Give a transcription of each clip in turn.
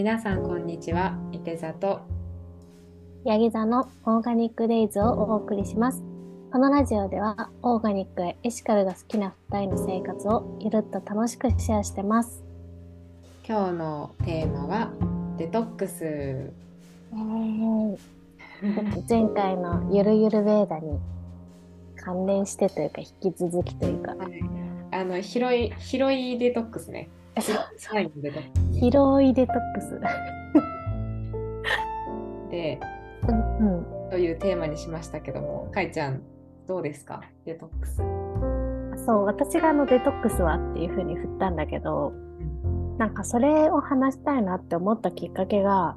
皆さんこんにちは。いて座とヤギ座のオーガニックデイズをお送りします。このラジオではオーガニックやエシカルが好きな2人の生活をゆるっと楽しくシェアしてます。今日のテーマはデトックス。前回のゆるゆるベーダに関連してというか引き続きというかあの広い広いデトックスね。広いデトックス広いデトックス。でうん、というテーマにしましたけども、かいちゃんどうですか？デトックス。そう私があのデトックスはっていうふうに振ったんだけどなんかそれを話したいなって思ったきっかけが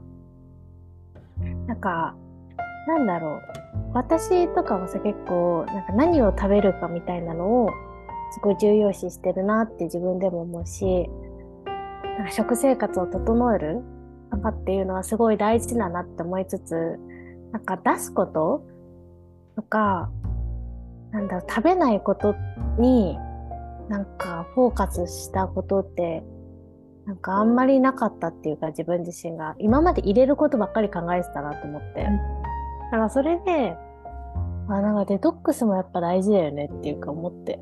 なんかなんだろう。私とかはさ結構なんか何を食べるかみたいなのをすごい重要視してるなって自分でも思うしなんか食生活を整えるとかっていうのはすごい大事だなって思いつつなんか出すこととかなんだろう食べないことになんかフォーカスしたことってなんかあんまりなかったっていうか自分自身が。今まで入れることばっかり考えてたなと思って、だからそれであなんかデトックスもやっぱ大事だよねっていうか思って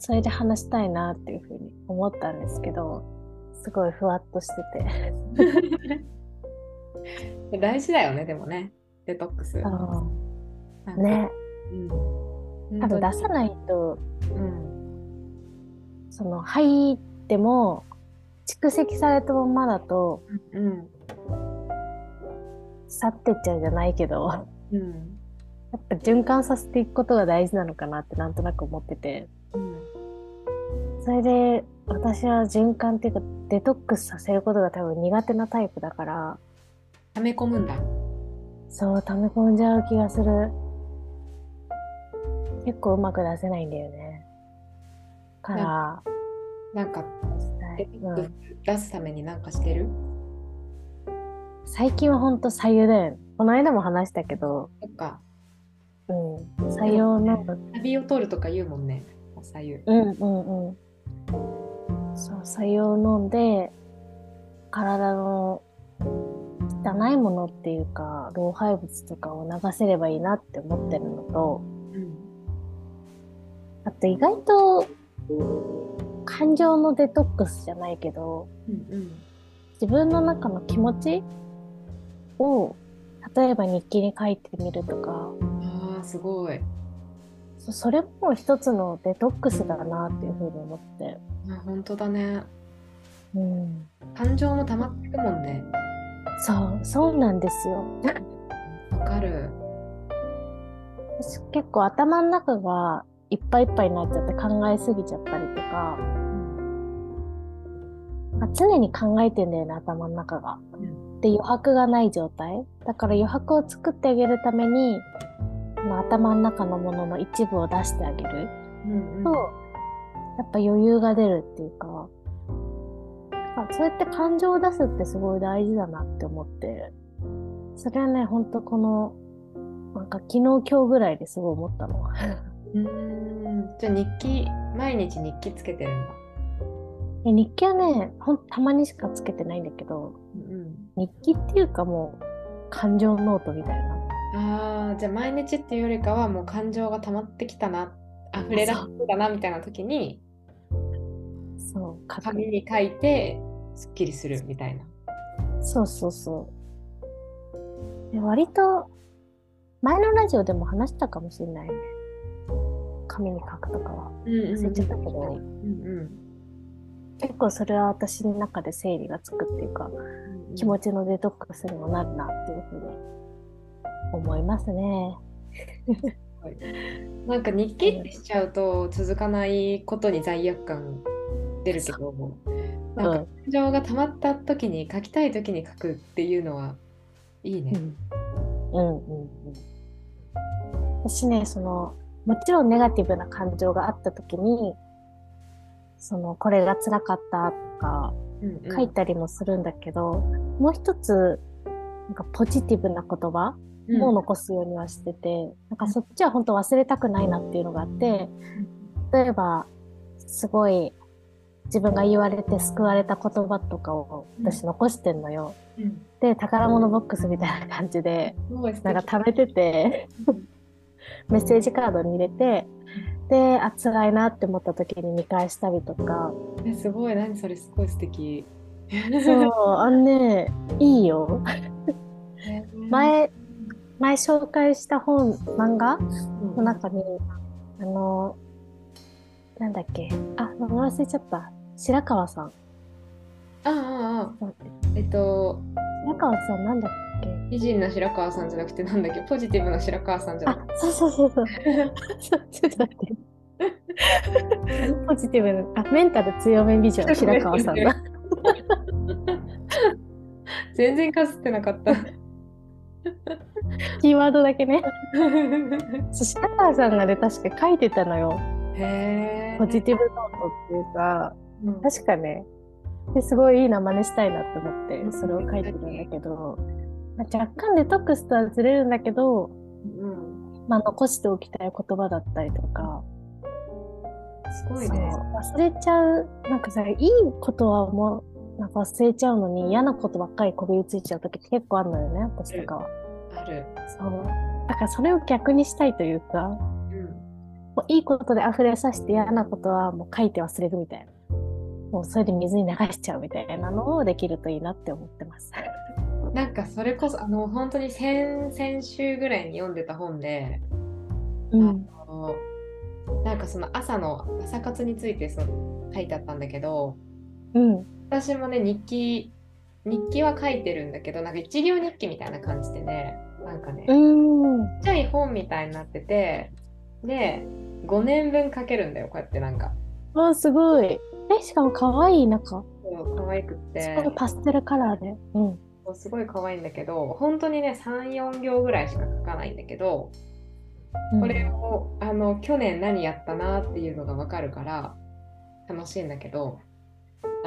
それで話したいなっていうふうに思ったんですけどすごいふわっとしてて 大事だよね、でもね、デトックス。ねうん。多分出さい。ないとうん。その入っても蓄積されたままだとうん。去ってっちゃうじゃないけどうん。やっぱ循環させていくことが大事なのかなってなんとなく思っててうん。それで私は循環っていうかデトックスさせることが多分苦手なタイプだから溜め込むんだ。そう溜め込んじゃう気がする結構うまく出せないんだよねからなんか、うん、ス出すためになんかしてる？最近はほんと左右だよねこの間も話したけど、そっか。うん、左右の旅を取るとか言うもんね。左右。うんうんうん。そう、白湯を飲んで、体の汚いものっていうか、老廃物とかを流せればいいなって思ってるのと、うん。あと意外と、感情のデトックスじゃないけど、うんうん。自分の中の気持ちを、例えば日記に書いてみるとか、ああ、すごい。そそれも一つのデトックスだなっていうふうに思って。あ本当だね。うん。感情も溜まってくもんね。そう、そうなんですよ。わかる。私結構頭の中がいっぱいいっぱいになっちゃって考えすぎちゃったりとか、まあ常に考えてんだよね頭の中が。で余白がない状態だから余白を作ってあげるためにその頭の中のものの一部を出してあげる。と、やっぱ余裕が出るっていうか。あそうやって感情を出すってすごい大事だなって思って。それはねほんとこのなんか昨日今日ぐらいですごい思ったの。うーん。じゃあ日記毎日日記つけてるんだ。え日記はねほんたまにしかつけてないんだけどうん。日記っていうかもう感情ノートみたいなああじゃあ毎日っていうよりかはもう感情が溜まってきたな溢れ出しそうだなみたいな時にそう紙に書いてすっきりするみたいな。そうそうそう。で割と前のラジオでも話したかもしれないね。紙に書くとかは。うんうん忘れちゃったけど。うんうん。結構それは私の中で整理がつくっていうか気持ちのデトックスにもなるなっていうふうに思いますね。なんか日記ってしちゃうと続かないことに罪悪感出るけど、なんか感情が溜まった時に書きたい時に書くっていうのはいいね。うん。うんうんうん。私ねそのもちろんネガティブな感情があった時にそのこれが辛かったとかうんうん。書いたりもするんだけど、もう一つなんかポジティブな言葉も残すようにはしてて、なんかそっちは本当忘れたくないなっていうのがあって例えばすごい自分が言われて救われた言葉とかを私残してんのよ。うん。で宝物ボックスみたいな感じでなんか貯めててメッセージカードに入れてであ辛いなって思った時に見返したりとか。えすごい。何それすごい素敵。そうあのねいいよ。前前紹介した本漫画？うん。の中にあのなんだっけ？あ名前忘れちゃった。白川さん。ああああ。えっと白川さんなんだっけ？美人な白川さんじゃなくてなんだっけ？ポジティブな白川さんじゃなあくて。そうそうそうそうそう。ちょっと待って。ポジティブなあメンタル強め美女の白川さんだ。全然かすってなかったキーワードだけね。そう白川さんがね確か書いてたのよ。ポジティブノートっていうか。うん。確かね。ですごいいいな真似したいなって思ってそれを書いてるんだけど、まあ、若干デトックスとはずれるんだけど、うん。まあ、残しておきたい言葉だったりとか、すごいね。忘れちゃうなんかさいいことはもうなんか忘れちゃうのに嫌なことばっかりこびりついちゃう時って結構あるのよね私とかは。あるそうだからそれを逆にしたいというかうんもういいことで溢れさせて嫌なことはもう書いて忘れるみたいな。もうそれで水に流しちゃうみたいなのをできるといいなって思ってます。なんかそれこそあの本当に先々週ぐらいに読んでた本で、うん。あのなんかその朝の朝活についてその書いてあったんだけどうん。私もね日記日記は書いてるんだけどなんか一行日記みたいな感じでねなんかね、ちっうん。ちゃい本みたいになっててで5年分書けるんだよこうやってなんかあ、すごい。え、しかも可愛い中。そう可愛くっすてごいパステルカラーで。うん。そうすごい可愛いんだけど本当にね34行ぐらいしか書かないんだけどこれをあの去年何やったなっていうのが分かるから楽しいんだけど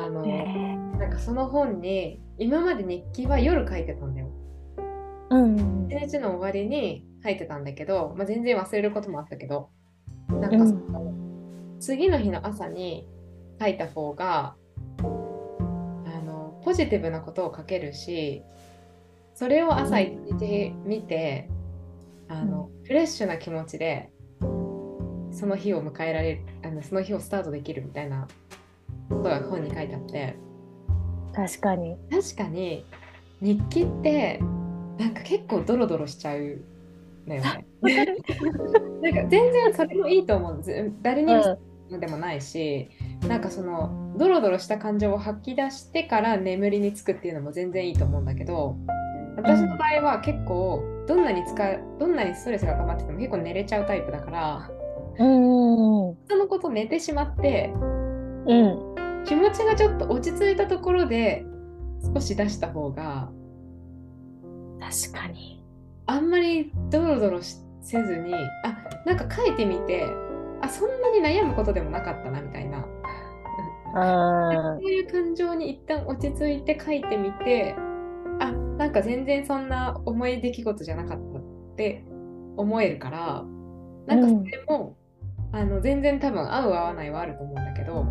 あの、なんかその本に今まで日記は夜書いてたんだよ。ーうん。一日の終わりに書いてたんだけど、まあ、全然忘れることもあったけどなんかその、次の日の朝に書いた方があのポジティブなことを書けるしそれを朝一日見てあの、フレッシュな気持ちでその日を迎えられるあのその日をスタートできるみたいなことが本に書いてあって確かに。確かに日記ってなんか結構ドロドロしちゃうのよね。なんか全然それもいいと思うんです。誰にものでもないし、なんかそのドロドロした感情を吐き出してから眠りにつくっていうのも全然いいと思うんだけど私の場合は結構どんなに使うどんなにストレスが溜まってても結構寝れちゃうタイプだからうん。うん。そのこと寝てしまってうん。気持ちがちょっと落ち着いたところで少し出した方が確かに。あんまりドロドロしせずにあなんか書いてみてあそんなに悩むことでもなかったなみたいな。あそういう感情に一旦落ち着いて書いてみてあなんか全然そんな重い出来事じゃなかったって思えるからなんかそれも、あの全然多分合う合わないはあると思うんだけどあ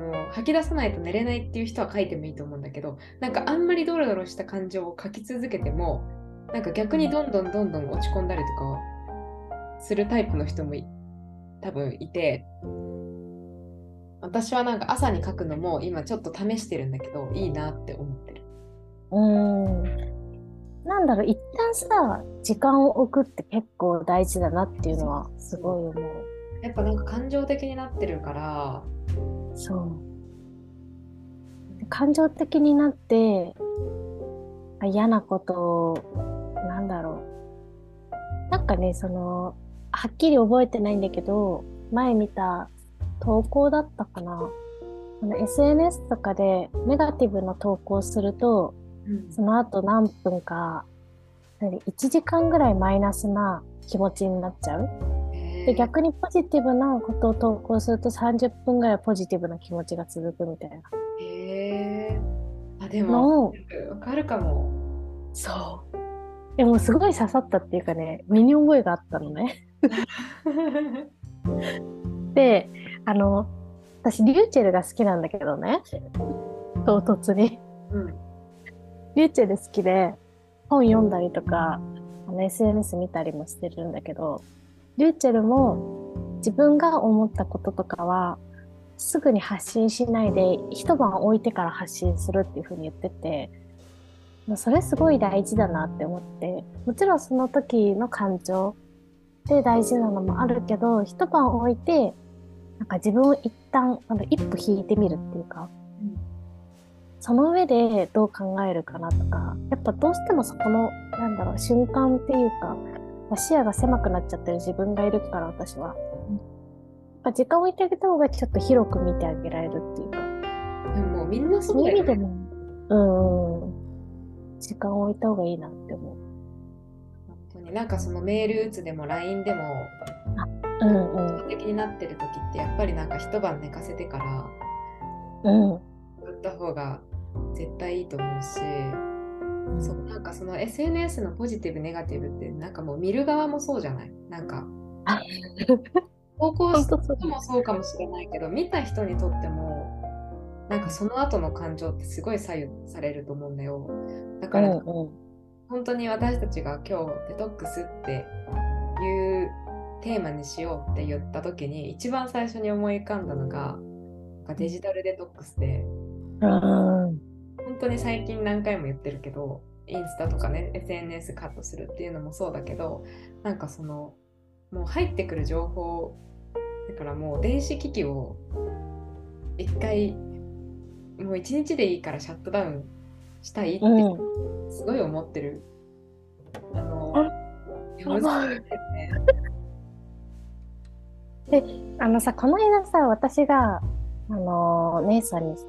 の吐き出さないと寝れないっていう人は書いてもいいと思うんだけどなんかあんまりドロドロした感情を書き続けてもなんか逆にどんどんどんどん落ち込んだりとかするタイプの人もい多分いて私はなんか朝に書くのも今ちょっと試してるんだけどいいなって思ってる。うん。なんだろう、一旦さ、時間を置くって結構大事だなっていうのはすごい思う。やっぱなんか感情的になってるからそう。感情的になって、あ嫌なことを、なんだろう。なんかね、その、はっきり覚えてないんだけど、前見た投稿だったかな。SNS とかでネガティブな投稿すると、うんその後何分か、何1時間ぐらいマイナスな気持ちになっちゃう。で、逆にポジティブなことを投稿すると30分ぐらいポジティブな気持ちが続くみたいなへえあでもわかるかも。そう。でもすごい刺さったっていうかね、身に覚えがあったのね。で、あの、私、リューチェルが好きなんだけどね。唐突に。うん。リューチェル好きで、本読んだりとか、あの SNS 見たりもしてるんだけど、リューチェルも自分が思ったこととかは、すぐに発信しないで、一晩置いてから発信するっていうふうに言ってて、それすごい大事だなって思って、もちろんその時の感情で大事なのもあるけど、一晩置いて、なんか自分を一旦、あの一歩引いてみるっていうか、その上でどう考えるかなとか、やっぱどうしてもそこの、なんだろう、瞬間っていうか、視野が狭くなっちゃってる自分がいるから、私は。うんやっぱ時間を置いてあげた方がちょっと広く見てあげられるっていうか、でももうみんなそそううだよね。いう意味でも、うんうん、時間を置いた方がいいなって思う。本当になんかそのメール打つでも LINE でもうんうん標的になってる時ってやっぱりなんか一晩寝かせてからうん。打った方が絶対いいと思うし、そうなんかその SNS のポジティブネガティブってなんかもう見る側もそうじゃない？なんか。あ投稿した人もそうかもしれないけど見た人にとってもなんかその後の感情ってすごい左右されると思うんだよ。だうからんうん。本当に私たちが今日デトックスっていうテーマにしようって言った時に一番最初に思い浮かんだのがなんかデジタルデトックスで。うん。本当に最近何回も言ってるけどインスタとかね SNS カットするっていうのもそうだけどなんかそのもう入ってくる情報だからもう電子機器を一回もう一日でいいからシャットダウンしたいってうん。すごい思ってる。あのあいや難しいですね。あのさ、この間さ、私が、あのー姉さんにさ、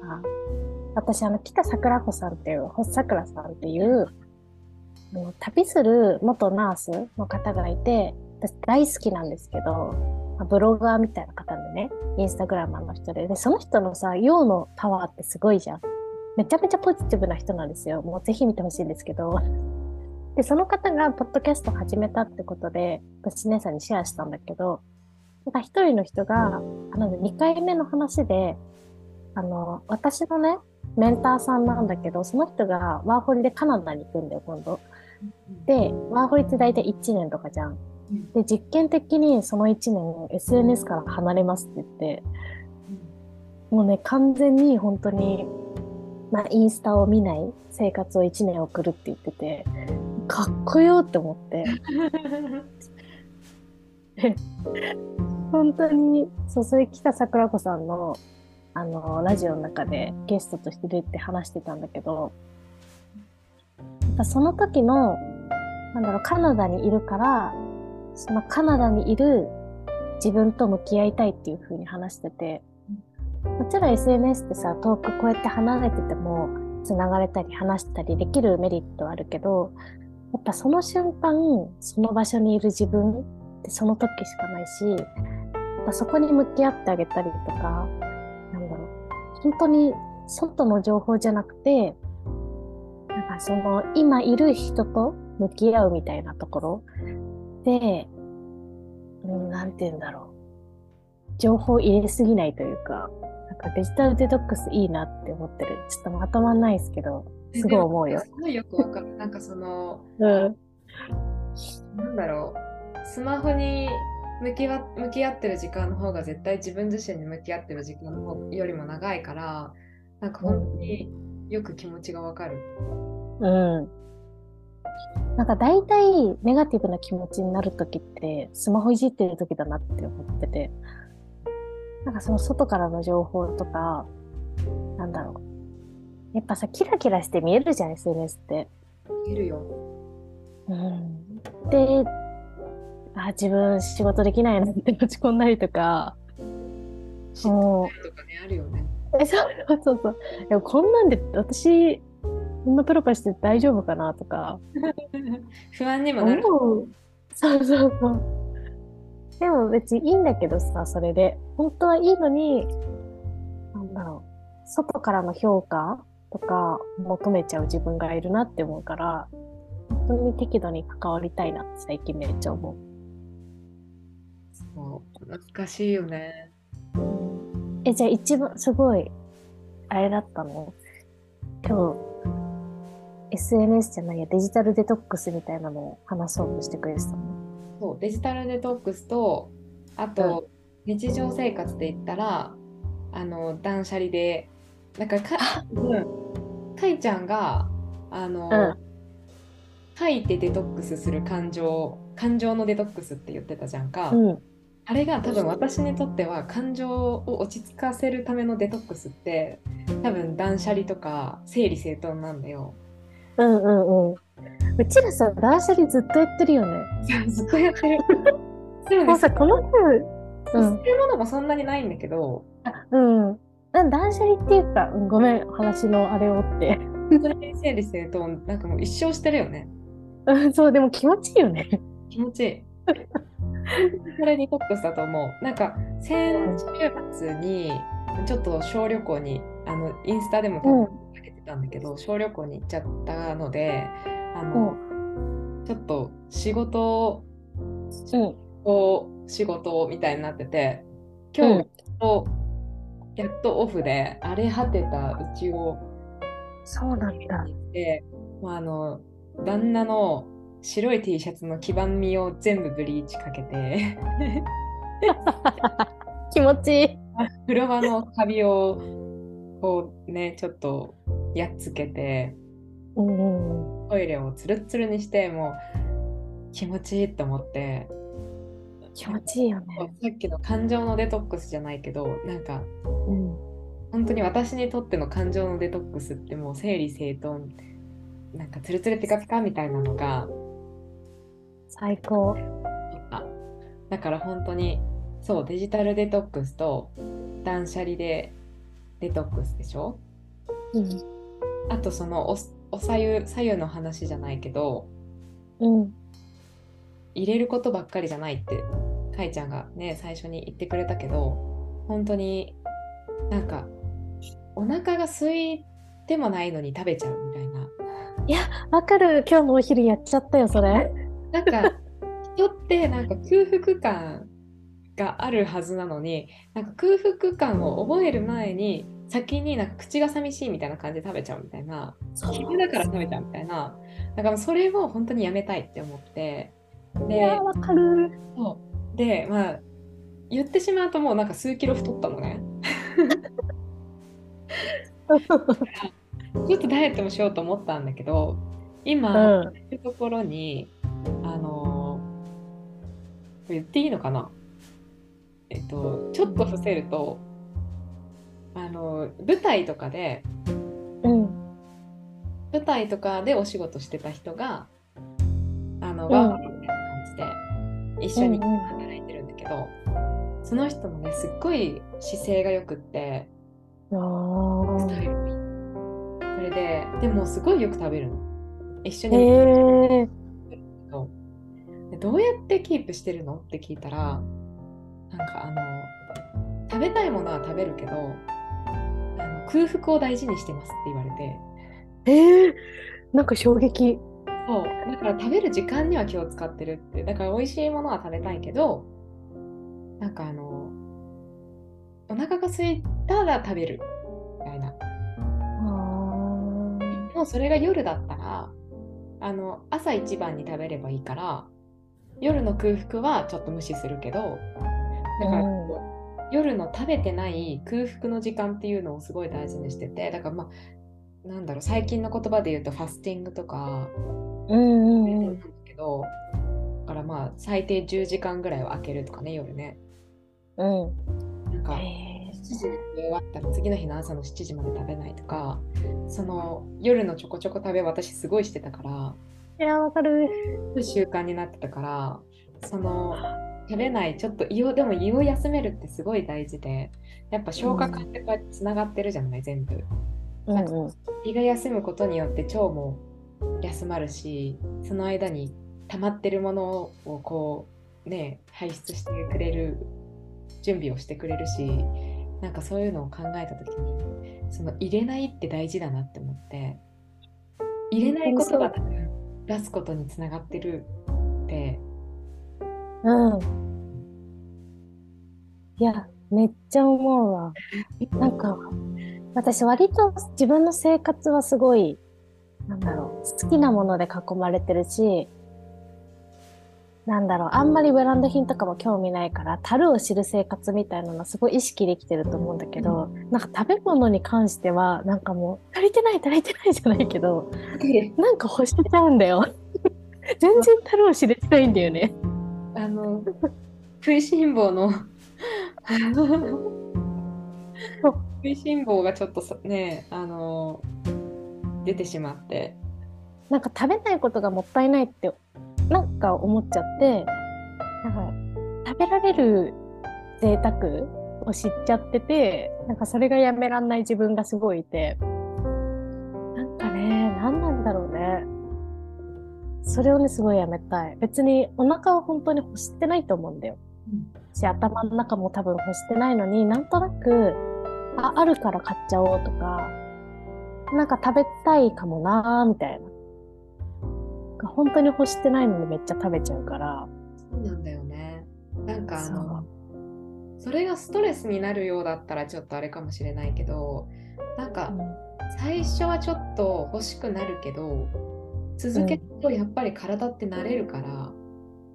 私、あの、北桜子さんっていう、星桜さんっていう、あの旅する元ナースの方がいて、私大好きなんですけど、ブロガーみたいな方でね、インスタグラマーの人で、で、その人のさ、陽のパワーってすごいじゃん。めちゃめちゃポジティブな人なんですよ。もうぜひ見てほしいんですけど。で、その方がポッドキャスト始めたってことで、私姉さんにシェアしたんだけど、なんか一人の人が、あの、2回目の話で、あの、私のね、メンターさんなんだけど、その人がワーホリでカナダに行くんだよ、今度。で、ワーホリって大体1年とかじゃん。で、実験的にその1年 SNS から離れますって言って、もうね、完全に本当に、まあ、インスタを見ない生活を1年送るって言ってて、かっこよって思って。本当に、そう、それ北桜子さんの、あの、ラジオの中でゲストとして出て話してたんだけど、その時の、なんだろう、カナダにいるから、そのカナダにいる自分と向き合いたいっていう風に話してて、もちろん SNS ってさ、遠くこうやって離れてても、繋がれたり話したりできるメリットはあるけど、やっぱその瞬間、その場所にいる自分ってその時しかないし、やっぱそこに向き合ってあげたりとか、本当に外の情報じゃなくて、なんかその今いる人と向き合うみたいなところで、うん、なんて言うんだろう。情報入れすぎないというか、なんかデジタルデトックスいいなって思ってる。ちょっとまとまんないですけど、すごい思うよ す。ごいよくわかる。なんかその、うん。なんだろう、スマホに向きわ向き合ってる時間の方が絶対自分自身に向き合ってる時間の方よりも長いから、なんか本当によく気持ちがわかる。うん。なんか大体ネガティブな気持ちになるときってスマホいじってるときだなって思ってて、なんかその外からの情報とか、なんだろう。やっぱさ、キラキラして見えるじゃん、SNS って。いるよ。うん。で、あ、自分仕事できないなって落ち込んだりとか、知ってもるとかね、あるよね。う、え、そうそうそう。でもこんなんで私、こんなプロパして大丈夫かなとか、不安にもなる。そうそうそう。でも別にいいんだけどさ、それで。本当はいいのに、なんだろう。外からの評価とか求めちゃう自分がいるなって思うから、本当に適度に関わりたいなって最近めっちゃ思そう難しいよね。う。え、じゃあ一番すごい、あれだったの？今日、SNS じゃないや、デジタルデトックスみたいなのを話そうとしてくれてたの？そうデジタルデトックスとあと、日常生活で言ったらあの断捨離でなんかかうん。かいちゃんがあの、うん。書いてデトックスする感情感情のデトックスって言ってたじゃんか、うん。あれが多分私にとっては感情を落ち着かせるためのデトックスって多分断捨離とか整理整頓なんだよ。うんうんうん。うちらさ、断捨離ずっとやってるよね。ずっとやってる。でもね、もうさ、この風、う捨ん。てるものもそんなにないんだけど、あうん。な断捨離っていうか、うんごめん、話のあれをって。本当に整理整頓なんかもう一生してるよね。うんそう、でも気持ちいいよね。気持ちいい。これデトックスだと思う。なんか先週末にちょっと小旅行にあのインスタでも多分かけてたんだけど、小旅行に行っちゃったのであの、ちょっと仕事うん。を仕事みたいになってて今日やっと、やっとオフで荒れ果てたうちをそうなんだ。で、まあ、あの旦那の白い T シャツの黄ばみを全部ブリーチかけて 気持ちいい。風呂場のカビをこうねちょっとやっつけてうんうん。トイレをツルッツルにしてもう気持ちいいと思って気持ちいいよね。さっきの感情のデトックスじゃないけどなんかうん。本当に私にとっての感情のデトックスってもう整理整頓なんかツルツルピカピカみたいなのが最高。あだから本当にそうデジタルデトックスと断捨離でデトックスでしょ？うん。あとそのおお左右左右の話じゃないけどうん。入れることばっかりじゃないってかいちゃんがね最初に言ってくれたけど本当になんかお腹が空いてもないのに食べちゃうみたいなわかる。今日のお昼やっちゃったよ、それ。なんか人ってなんか空腹感があるはずなのになんか空腹感を覚える前に先になんか口が寂しいみたいな感じで食べちゃうみたいな昼だから食べちゃうみたいな。だからそれを本当にやめたいって思って。でかる。そう。でまあ言ってしまうともうなんか数キロ太ったのね。ちょっとダイエットもしようと思ったんだけど今、うん。ところにあのこれ言っていいのかな？えっとちょっと伏せるとあの舞台とかでうん。舞台とかでお仕事してた人があの、うん。ワークみたいな感じで一緒にうんうん。働いてるんだけど、その人もねすっごい姿勢がよくってあスタイールもいい。それででもすごいよく食べるの。一緒へにえ。どでどうやってキープしてるの？って聞いたらなんかあの食べたいものは食べるけどあの空腹を大事にしてますって言われて。えー、なんか衝撃。そう。だから食べる時間には気を使ってるって。だから美味しいものは食べたいけどなんかあのお腹が空いたら食べるみたいな。もうそれが夜だったらあの朝一番に食べればいいから夜の空腹はちょっと無視するけどだから夜の食べてない空腹の時間っていうのをすごい大事にしててだからまあなんだろう最近の言葉で言うとファスティングとかうんうんなうんんだけどだからまあ最低10時間ぐらいは空けるとかね夜ね。うん。なんかへ7時に終わったら次の日の朝の7時まで食べないとかその夜のちょこちょこ食べ私すごいしてたからーいや、わかる。習慣になってたからその食べないちょっと胃をでも胃を休めるってすごい大事でやっぱ消化管ってこうつながってるじゃない全部うんうん。胃が休むことによって腸も休まるしその間に溜まってるものをこうね排出してくれる準備をしてくれるしなんかそういうのを考えた時にその入れないって大事だなって思って入れないことが多分出すことにつながってるってうん。いや、めっちゃ思うわ。なんか、私割と自分の生活はすごい、なんだろう、好きなもので囲まれてるし、なんだろう、あんまりブランド品とかも興味ないから、樽を知る生活みたいなのすごい意識できてると思うんだけど、なんか食べ物に関しては、なんかもう、足りてない足りてないじゃないけど、なんか欲しちゃうんだよ。全然樽を知れてないんだよね。あの、食いしん坊の食いしん坊がちょっとさね、あの、出てしまって。なんか食べないことがもったいないってなんか思っちゃってなんか食べられる贅沢を知っちゃっててなんかそれがやめらんない自分がすごいいてなんかね何なんだろうね。それをねすごいやめたい。別にお腹は本当に欲してないと思うんだよ。し頭の中も多分欲してないのになんとなくああるから買っちゃおうとかなんか食べたいかもなーみたいな本当に欲してないのにめっちゃ食べちゃうから。そうなんだよね。なんかあの、それがストレスになるようだったらちょっとあれかもしれないけど、なんか最初はちょっと欲しくなるけど、続けるとやっぱり体って慣れるから、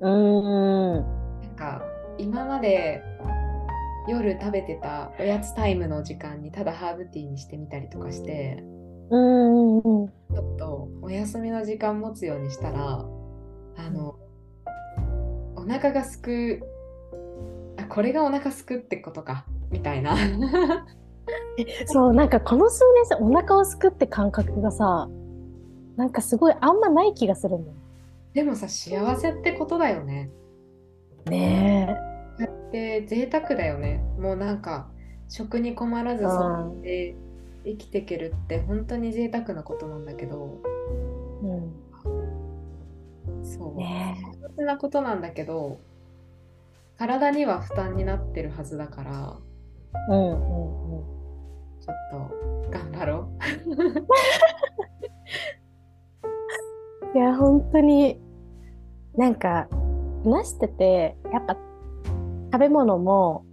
うん、なんか今まで夜食べてたおやつタイムの時間にただハーブティーにしてみたりとかして、うん、うん、ちょっとお休みの時間持つようにしたらあのお腹がすくあこれがお腹すくってことかみたいな。そう、なんかこの数年さ、お腹をすくって感覚がさ、なんかすごいあんまない気がするもん。でもさ幸せってことだよね。ねだって贅沢だよね。もうなんか食に困らずうん。そうやって生きていけるって本当に贅沢なことなんだけどえ。うん。そうね幸せなことなんだけど体には負担になってるはずだからえ。うん、うん、うん。ちょっと頑張ろ いや、本当に、なんか、話してて、やっぱ、食べ物も、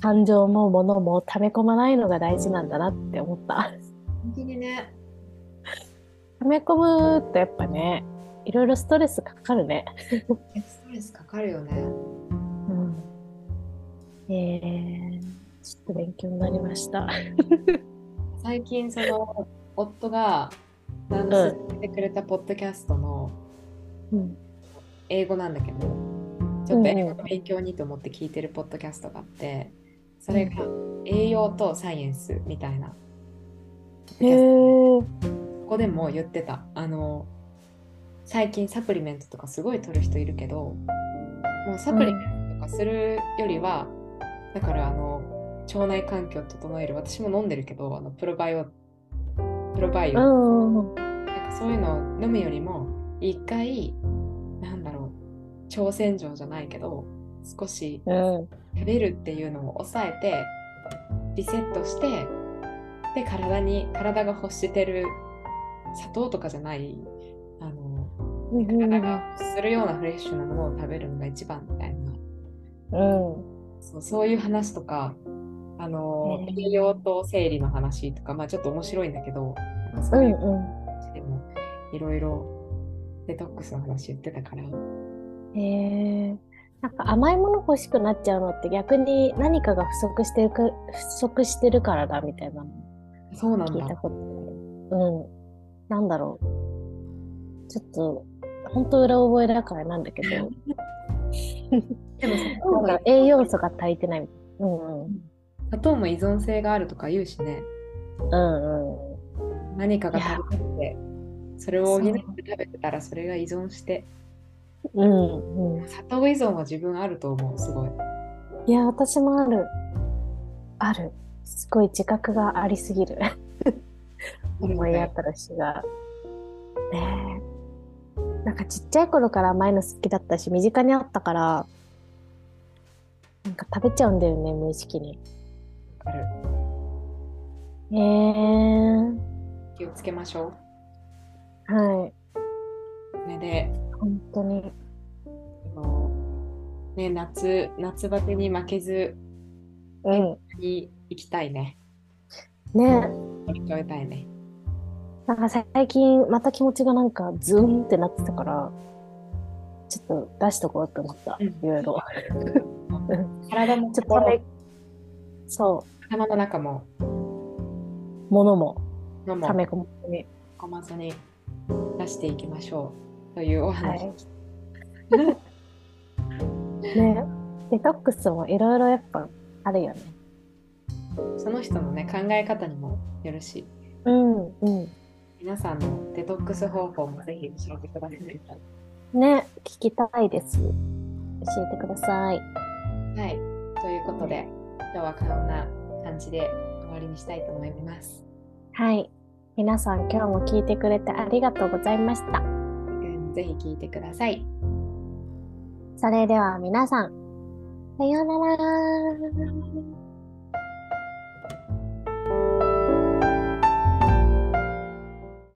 感情も物も溜め込まないのが大事なんだなって思った。う本当にね溜め込むとやっぱね、いろいろストレスかかるね。ストレスかかるよねうん。えー、ちょっと勉強になりました。最近その夫があの勧めてくれたポッドキャストのうん。英語なんだけどちょっと英語の勉強にと思って聞いてるポッドキャストがあってそれが栄養とサイエンスみたいなへー。ここでも言ってたあの最近サプリメントとかすごい取る人いるけどもうサプリメントとかするよりは、だからあの腸内環境を整える私も飲んでるけどあのプロバイオプロバイオ、うん。なんかそういうのを飲むよりも一回なんだろう腸洗浄じゃないけど少しうん。食べるっていうのを抑えてリセットしてで体に体が欲してる砂糖とかじゃないあのうん。体が欲するようなフレッシュなものを食べるのが一番みたいなうん。そうそういう話とかあの栄養と生理の話とかまあちょっと面白いんだけどそういう。話でもいろいろデトックスの話言ってたからへえ。なんか甘いもの欲しくなっちゃうのって逆に何かが不足してるか不足してるからだみたいなのそうなんだ聞いたこと。うん。なんだろう。ちょっと、本当裏覚えだからなんだけど、でも砂糖なんもか栄養素が足りてない。うんうん。砂糖も依存性があるとか言うしねうんうん。何かが足りなくてそれを補って食べてたらそれが依存してうんうん。砂糖依存は自分あると思うすごいいや、私もある。ある。すごい自覚がありすぎる。思い当たるしが。ねえ。なんかちっちゃい頃から甘いの好きだったし、身近にあったから、なんか食べちゃうんだよね、無意識に。あるえー、気をつけましょはい。うねで本当に。ね夏夏バテに負けずうん。に行きたいね。ね乗り越えたいね。なんか最近また気持ちがなんかズーンってなってたから、ちょっと出しとこうと思った。うんいろいろ。体も ちょっとそ頭の中もう、ものものもため込むに。込まずに出していきましょうというお話。はいねデトックスもいろいろやっぱあるよね。その人のね考え方にもよるし、うんうん。皆さんのデトックス方法もぜひ教えてください。ね、聞きたいです。教えてください。はい。ということで、今日はこんな感じで終わりにしたいと思います。はい。皆さん今日も聞いてくれてありがとうございました。ぜひ聞いてください。それでは皆さん、さようなら。